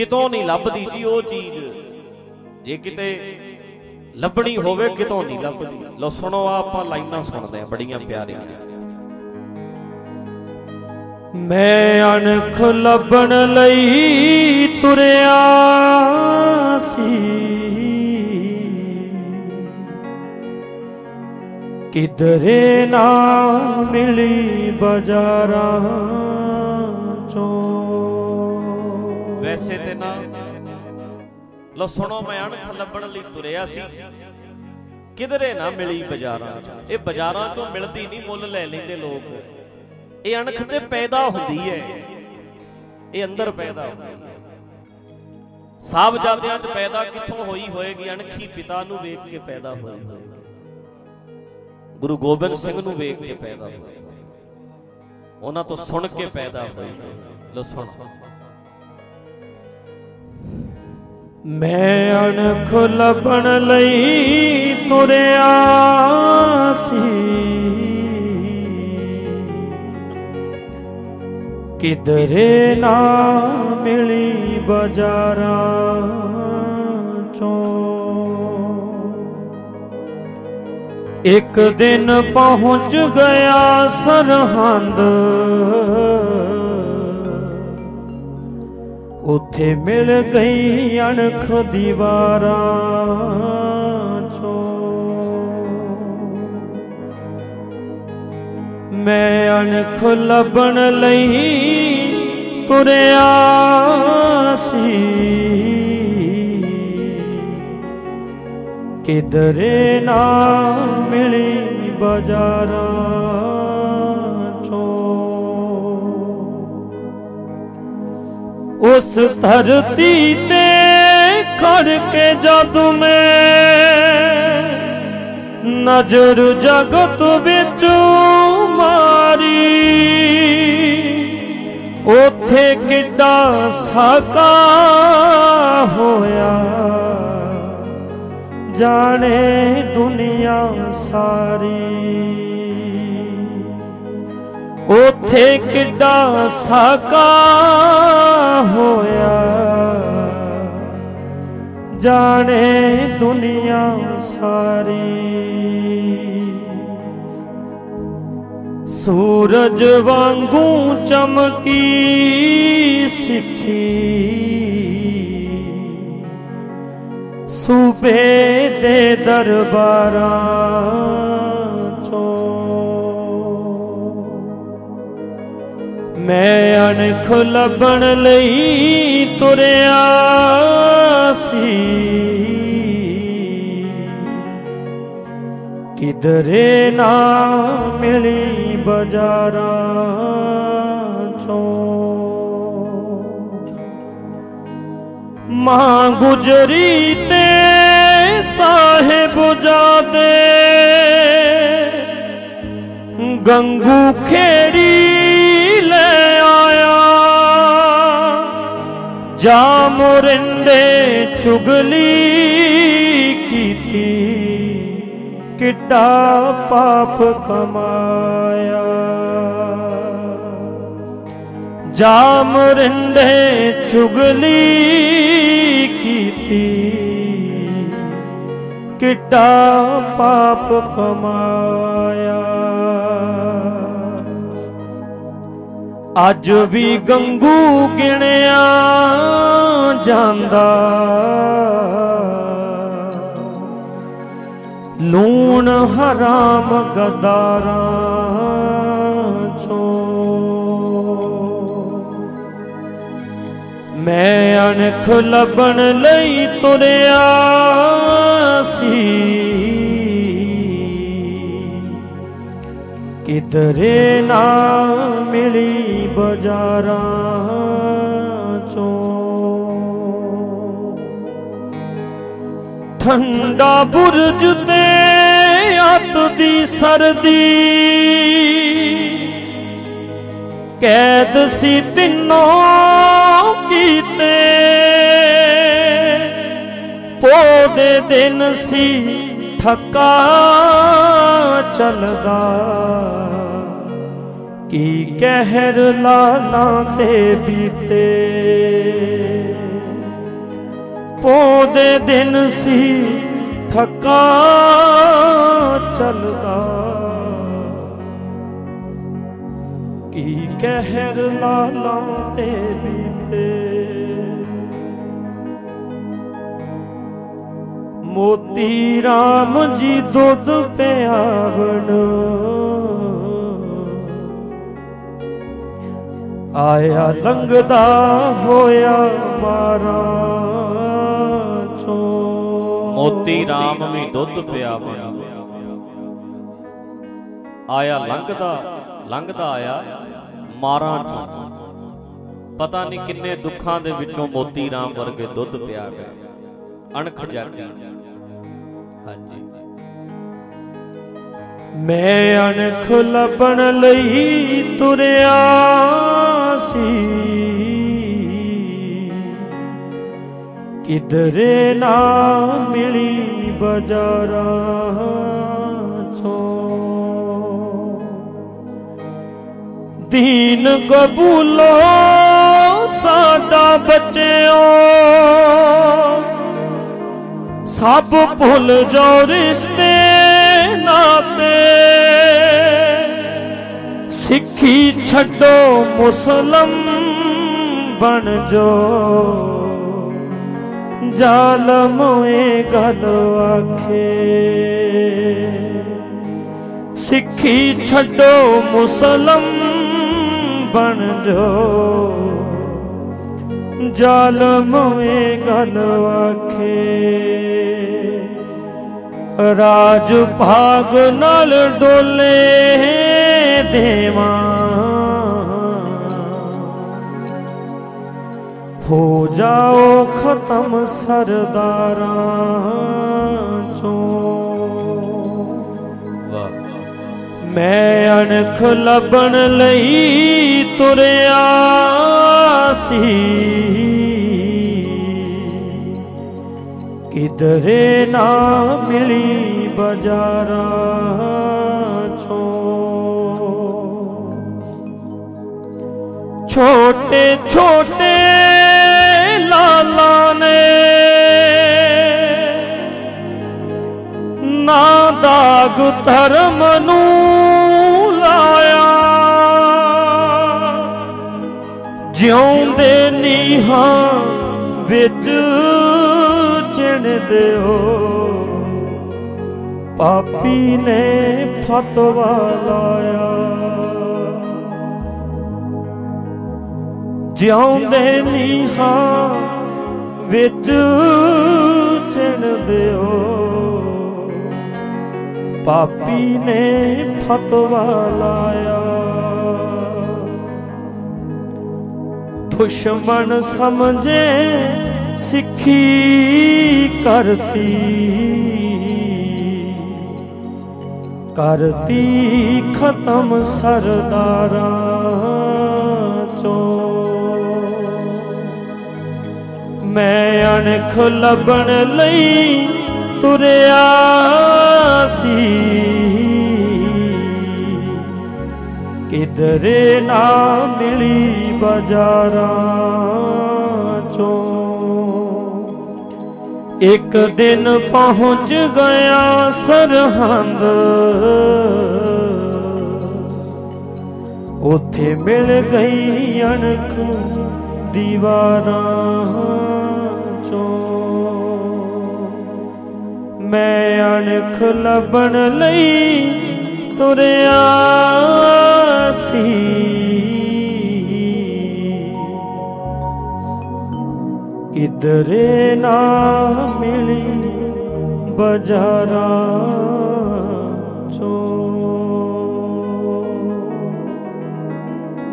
ਕਿਤੋਂ ਨਹੀਂ ਲੱਭਦੀ ਜੀ ਉਹ ਚੀਜ਼? ਜੇ ਕਿਤੇ ਲੱਭਣੀ ਹੋਵੇ, ਕਿਤੋਂ ਨਹੀਂ ਲੱਭਦੀ? ਲੋ ਸੁਣੋ ਆ ਆਪਾਂ ਲਾਈਨਾਂ ਸੁਣਦੇ ਆ ਬੜੀਆਂ ਪਿਆਰੀਆਂ। ਮੈਂ ਅਣਖ ਲੱਭਣ ਲਈ ਤੁਰਿਆ ਸੀ। ਕਿਧਰੇ ਨਾ ਮਿਲੀ ਬਾਜ਼ਾਰਾਂ ਚੋਂ। ਲੋ ਸੁਣੋ, ਮੈਂ ਅਣਖ ਲੱਭਣ ਲਈ ਤੁਰਿਆ ਸੀ। ਕਿਧਰੇ ਨਾ ਮਿਲੀ ਬਾਜ਼ਾਰਾਂ 'ਚ। ਇਹ ਬਾਜ਼ਾਰਾਂ 'ਚੋਂ ਮਿਲਦੀ ਨਹੀਂ, ਮੁੱਲ ਲੈ ਲੈਂਦੇ ਲੋਕ। ਇਹ ਅਣਖ ਤੇ ਪੈਦਾ ਹੁੰਦੀ ਹੈ। ਇਹ ਅੰਦਰ ਪੈਦਾ ਹੁੰਦੀ ਹੈ। ਸਾਹਿਬਜ਼ਾਦਿਆਂ 'ਚ ਪੈਦਾ ਕਿੱਥੋਂ ਹੋਈ ਹੋਏਗੀ? ਅਣਖੀ ਪਿਤਾ ਨੂੰ ਵੇਖ ਕੇ ਪੈਦਾ ਹੋਈ ਹੋਏਗੀ। ਗੁਰੂ ਗੋਬਿੰਦ ਸਿੰਘ ਨੂੰ ਵੇਖ ਕੇ ਪੈਦਾ ਹੋਈ ਉਹਨਾਂ ਤੋਂ ਸੁਣ ਕੇ ਪੈਦਾ ਹੋਈ ਲੋ ਸੁਣ। ਮੈਂ ਅਣਖ ਲੱਭਣ ਲਈ ਤੁਰਿਆ ਸੀ। ਕਿਧਰੇ ਨਾ ਮਿਲੀ ਬਾਜ਼ਾਰਾਂ ਚੋਂ। ਇੱਕ ਦਿਨ ਪਹੁੰਚ ਗਿਆ ਸਰਹੰਦ। ਉਥੇ ਮਿਲ ਗਈ ਅਣਖ ਦੀਵਾਰਾਂ ਚੋਂ। ਮੈਂ ਅਣਖ ਲੱਭਣ ਲਈ ਤੁਰਿਆ ਸੀ। ਕਿਧਰੇ ਨਾ ਮਿਲੀ ਬਾਜ਼ਾਰਾਂ। ਉਸ ਧਰਤੀ ਤੇ ਖੜ ਕੇ ਜਦ ਮੈਂ ਨਜ਼ਰ ਜਗਤ ਵਿੱਚ ਮਾਰੀ, ਉਥੇ ਕਿੱਡਾ ਸਾਕਾ ਹੋਇਆ। ਜਾਣੇ ਦੁਨੀਆ ਸਾਰੀ। ਉਥੇ ਕਿੱਡਾ ਸਾਕਾ ਹੋਇਆ। ਜਾਣੇ ਦੁਨੀਆ ਸਾਰੀ। ਸੂਰਜ ਵਾਂਗੂ ਚਮਕੀ ਸਿੱਖੀ। ਸੂਬੇ ਦੇ ਦਰਬਾਰਾਂ ਮੈਂ ਅਣਖ ਲੱਭਣ ਲਈ ਤੁਰਿਆ ਸੀ। ਕਿਧਰੇ ਨਾ ਮਿਲੀ ਬਾਜ਼ਾਰਾਂ ਚੋਂ। ਮਾਂ ਗੁਜਰੀ ਤੇ ਸਾਹਿਬ ਜਾਦੇ। ਗੰਗੂ ਖੇੜੀ ਜਾ ਮੁਰਿੰਦੇ ਚੁਗਲੀ ਕੀਤੀ ਕਿੱਡਾ ਪਾਪ ਕਮਾਇਆ। ਜਾ ਮੁਰਿੰਦੇ ਚੁਗਲੀ ਕੀਤੀ ਕਿੱਡਾ ਪਾਪ ਕਮਾਇਆ। ਅੱਜ ਵੀ ਗੰਗੂ ਗਿਣਿਆ ਜਾਂਦਾ। ਲੂਣ ਹਰਾਮ ਗਦਾਰਾਂ ਚੋਂ। ਮੈਂ ਅਣਖ ਲੱਭਣ ਲਈ ਤੁਰਿਆ ਸੀ। ਕਿਧਰੇ ਨਾ ਮਿਲੀ ਬਾਜ਼ਾਰਾਂ ਚੋਂ ਠੰਡਾ ਬੁਰਜ ਤੇ ਅੱਤ ਦੀ ਸਰਦੀ। ਕੈਦ ਸੀ ਤਿੰਨੋਂ ਕੀਤੇ। ਪੋਦੇ ਦਿਨ ਸੀ ਠੱਕਾ ਚੱਲਦਾ। ਕੀ ਕਹਿਰ ਲਾਲਾਂ ਤੇ ਬੀਤੇ? ਪੋਦੇ ਦਿਨ ਸੀ ਥੱਕਾ ਚੱਲਦਾ। ਕੀ ਕਹਿਰ ਲਾਲਾਂ ਤੇ ਬੀਤੇ? ਮੋਤੀ RAM ਜੀ ਦੁੱਧ ਪਿਆਵਣ। ਆਇਆ ਲੰਗਦਾ ਹੋਇਆ ਮਾਰਾ ਚੋਂ। ਮੋਤੀ RAM ਵੀ ਦੁੱਧ ਪਿਆਵੇ। ਆਇਆ ਲੰਘਦਾ ਲੰਘਦਾ ਆਇਆ ਮਾਰਾਂ ਚੋਂ। ਪਤਾ ਨਹੀਂ ਕਿੰਨੇ ਦੁੱਖਾਂ ਦੇ ਵਿੱਚੋਂ ਮੋਤੀ RAM ਵਰਗੇ ਦੁੱਧ ਪਿਆ ਗਿਆ। ਅਣਖ ਜਾਗੀ। ਹਾਂਜੀ। ਮੈਂ ਅਣਖ ਲੱਭਣ ਲਈ ਤੁਰਿਆ ਸੀ। ਕਿਧਰੇ ਨਾ ਮਿਲੀ ਬਾਜ਼ਾਰਾਂ ਚੋਂ। ਦੀਨ ਕਬੂਲੋ ਸਾਡਾ ਬੱਚਿਓ। ਸਭ ਭੁੱਲ ਜਾਓ ਰਿਸ਼ਤੇ ਸਿੱਖੀ ਛੱਡੋ ਮੁਸਲਮ ਬਣ ਜੋ। ਜ਼ਾਲਮ ਏ ਗੱਲ ਆਖੇ। ਸਿੱਖੀ ਛੱਡੋ ਮੁਸਲਮ ਬਣ ਜੋ। ਜ਼ਾਲਮ ਏ ਗੱਲ ਆਖੇ। ਰਾਜ ਭਾਗ ਨਾਲ ਡੋਲੇ। ਦੇਵਾਂ। ਹੋ ਜਾਓ ਖਤਮ ਸਰਦਾਰਾਂ ਚੋਂ। ਵਾਹ ਮੈਂ ਅਣਖ ਲੱਭਣ ਲਈ ਤੁਰਿਆ ਸੀ। ਕਿਧਰੇ ਨਾ ਮਿਲੀ ਬਾਜ਼ਾਰਾਂ ਚੋਂ। ਛੋਟੇ ਛੋਟੇ ਲਾਲਾਂ ਨੇ ਨਾ ਦਾਗ ਧਰਮ ਨੂੰ ਲਾਇਆ। ਜਿਉਂਦੇ ਨੀਹਾਂ ਵਿੱਚ ਚਿਣਦੇ ਹੋ ਪਾਪੀ ਨੇ ਫਤਵਾ ਲਾਇਆ। ਜਿਉਂਦੇ ਨੀਹਾਂ ਵਿੱਚ ਚਿਣਦੇ ਹੋ ਪਾਪੀ ਨੇ ਫਤਵਾ ਲਾਇਆ। ਦੁਸ਼ਮਣ ਸਮਝੇ ਸਿੱਖੀ ਕਰਤੀ। ਕਰਤੀ ਖਤਮ ਸਰਦਾਰਾਂ ਮੈਂ ਅਣਖ ਲੱਭਣ ਲਈ ਤੁਰਿਆ ਸੀ। ਕਿਧਰੇ ਨਾ ਮਿਲੀ ਬਾਜ਼ਾਰਾਂ ਚੋਂ। ਇੱਕ ਦਿਨ ਪਹੁੰਚ ਗਿਆ ਸਰਹੰਦ। ਉਥੇ ਮਿਲ ਗਈ ਅਣਖ ਦੀਵਾਰਾਂ। ਮੈਂ ਅਣਖ ਲੱਭਣ ਲਈ ਤੁਰਿਆ ਸੀ। ਕਿਧਰੇ ਨਾ ਮਿਲੀ ਬਾਜ਼ਾਰਾਂ ਚੋਂ।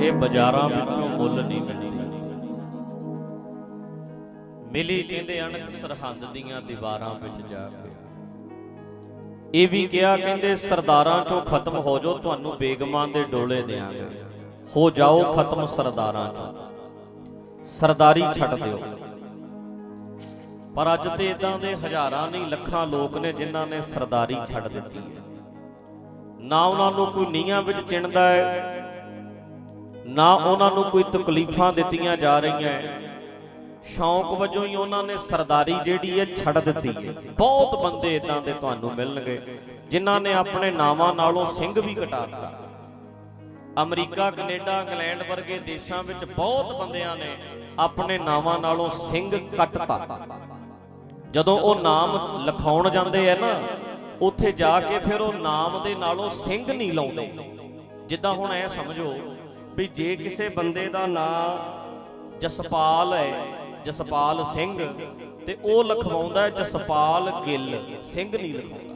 ਇਹ ਬਾਜ਼ਾਰਾਂ ਵਿੱਚੋਂ ਮੁੱਲ ਨਹੀਂ ਮਿਲਦੀ। ਮਿਲੀ ਕਹਿੰਦੇ ਅਣਖ ਸਰਹੰਦ ਦੀਆਂ ਦੀਵਾਰਾਂ ਵਿੱਚ ਜਾ ਕੇ। ਇਹ ਵੀ ਕਿਹਾ, ਕਹਿੰਦੇ ਸਰਦਾਰਾਂ ਚੋਂ ਖਤਮ ਹੋ ਜਾਓ, ਤੁਹਾਨੂੰ ਬੇਗਮਾਂ ਦੇ ਡੋਲੇ ਦੇਾਂਗੇ ਹੋ ਜਾਓ ਖਤਮ ਸਰਦਾਰਾਂ ਚੋਂ। ਸਰਦਾਰੀ ਛੱਡ ਦਿਓ। ਪਰ ਅੱਜ ਤੇ ਇਦਾਂ ਦੇ ਹਜ਼ਾਰਾਂ ਨਹੀਂ, ਲੱਖਾਂ ਲੋਕ ਨੇ ਜਿਨ੍ਹਾਂ ਨੇ ਸਰਦਾਰੀ ਛੱਡ ਦਿੱਤੀ ਹੈ। ਨਾ ਉਹਨਾਂ ਨੂੰ ਕੋਈ ਨੀਹਾਂ ਵਿੱਚ ਚਿਣਦਾ ਹੈ, ਨਾ ਉਹਨਾਂ ਨੂੰ ਕੋਈ ਤਕਲੀਫਾਂ ਦਿੱਤੀਆਂ ਜਾ ਰਹੀਆਂ ਸ਼ੌਂਕ ਵਜੋਂ ਹੀ ਉਹਨਾਂ ਨੇ ਸਰਦਾਰੀ ਜਿਹੜੀ ਹੈ ਛੱਡ ਦਿੱਤੀ ਹੈ। ਬਹੁਤ ਬੰਦੇ ਇਦਾਂ ਦੇ ਤੁਹਾਨੂੰ ਮਿਲਣਗੇ, ਜਿਨ੍ਹਾਂ ਨੇ ਆਪਣੇ ਨਾਵਾਂ ਨਾਲੋਂ ਸਿੰਘ ਵੀ ਕਟਾ ਦਿੱਤਾ। ਅਮਰੀਕਾ, ਕੈਨੇਡਾ, ਇੰਗਲੈਂਡ ਵਰਗੇ ਦੇਸ਼ਾਂ ਵਿੱਚ ਬਹੁਤ ਬੰਦਿਆਂ ਨੇ ਆਪਣੇ ਨਾਵਾਂ ਨਾਲੋਂ ਸਿੰਘ ਕੱਟਤਾ। ਜਦੋਂ ਉਹ ਨਾਮ ਲਿਖਾਉਣ ਜਾਂਦੇ ਆ ਨਾ, ਉੱਥੇ ਜਾ ਕੇ ਫਿਰ ਉਹ ਨਾਮ ਦੇ ਨਾਲੋਂ ਸਿੰਘ ਨਹੀਂ ਲਾਉਂਦੇ। ਜਿੱਦਾਂ ਹੁਣ ਐ ਸਮਝੋ ਵੀ ਜੇ ਕਿਸੇ ਬੰਦੇ ਦਾ ਨਾਮ ਜਸਪਾਲ ਹੈ ਜਸਪਾਲ ਸਿੰਘ ਤੇ ਉਹ ਲਿਖਵਾਉਂਦਾ ਹੈ ਜਸਪਾਲ ਗਿੱਲ। ਸਿੰਘ ਨਹੀਂ ਲਿਖਾਉਂਦਾ।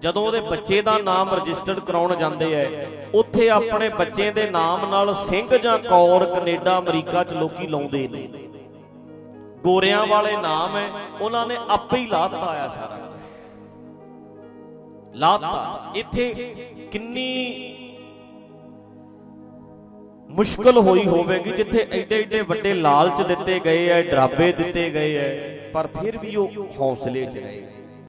ਜਦੋਂ ਉਹਦੇ ਬੱਚੇ ਦਾ ਨਾਮ ਰਜਿਸਟਰਡ ਕਰਾਉਣ ਜਾਂਦੇ ਐ ਉੱਥੇ ਆਪਣੇ ਬੱਚੇ ਦੇ ਨਾਮ ਨਾਲ ਸਿੰਘ ਜਾਂ ਕੌਰ ਕੈਨੇਡਾ, ਅਮਰੀਕਾ 'ਚ ਲੋਕੀ ਲਾਉਂਦੇ ਨੇ। ਗੋਰਿਆਂ ਵਾਲੇ ਨਾਮ ਐ ਉਹਨਾਂ ਨੇ ਆਪੇ ਹੀ ਲਾਤਾ ਆ ਸਾਰਾ ਕੁਛ। ਲਾਤਾ। ਇੱਥੇ ਕਿੰਨੀ ਮੁਸ਼ਕਲ ਹੋਈ ਹੋਵੇਗੀ ਜਿੱਥੇ ਐਡੇ ਐਡੇ ਵੱਡੇ ਲਾਲਚ ਦਿੱਤੇ ਗਏ ਐ ਡਰਾਬੇ ਦਿੱਤੇ ਗਏ ਐ। ਪਰ ਫਿਰ ਵੀ ਉਹ ਹੌਸਲੇ 'ਚ ਰਹੇ।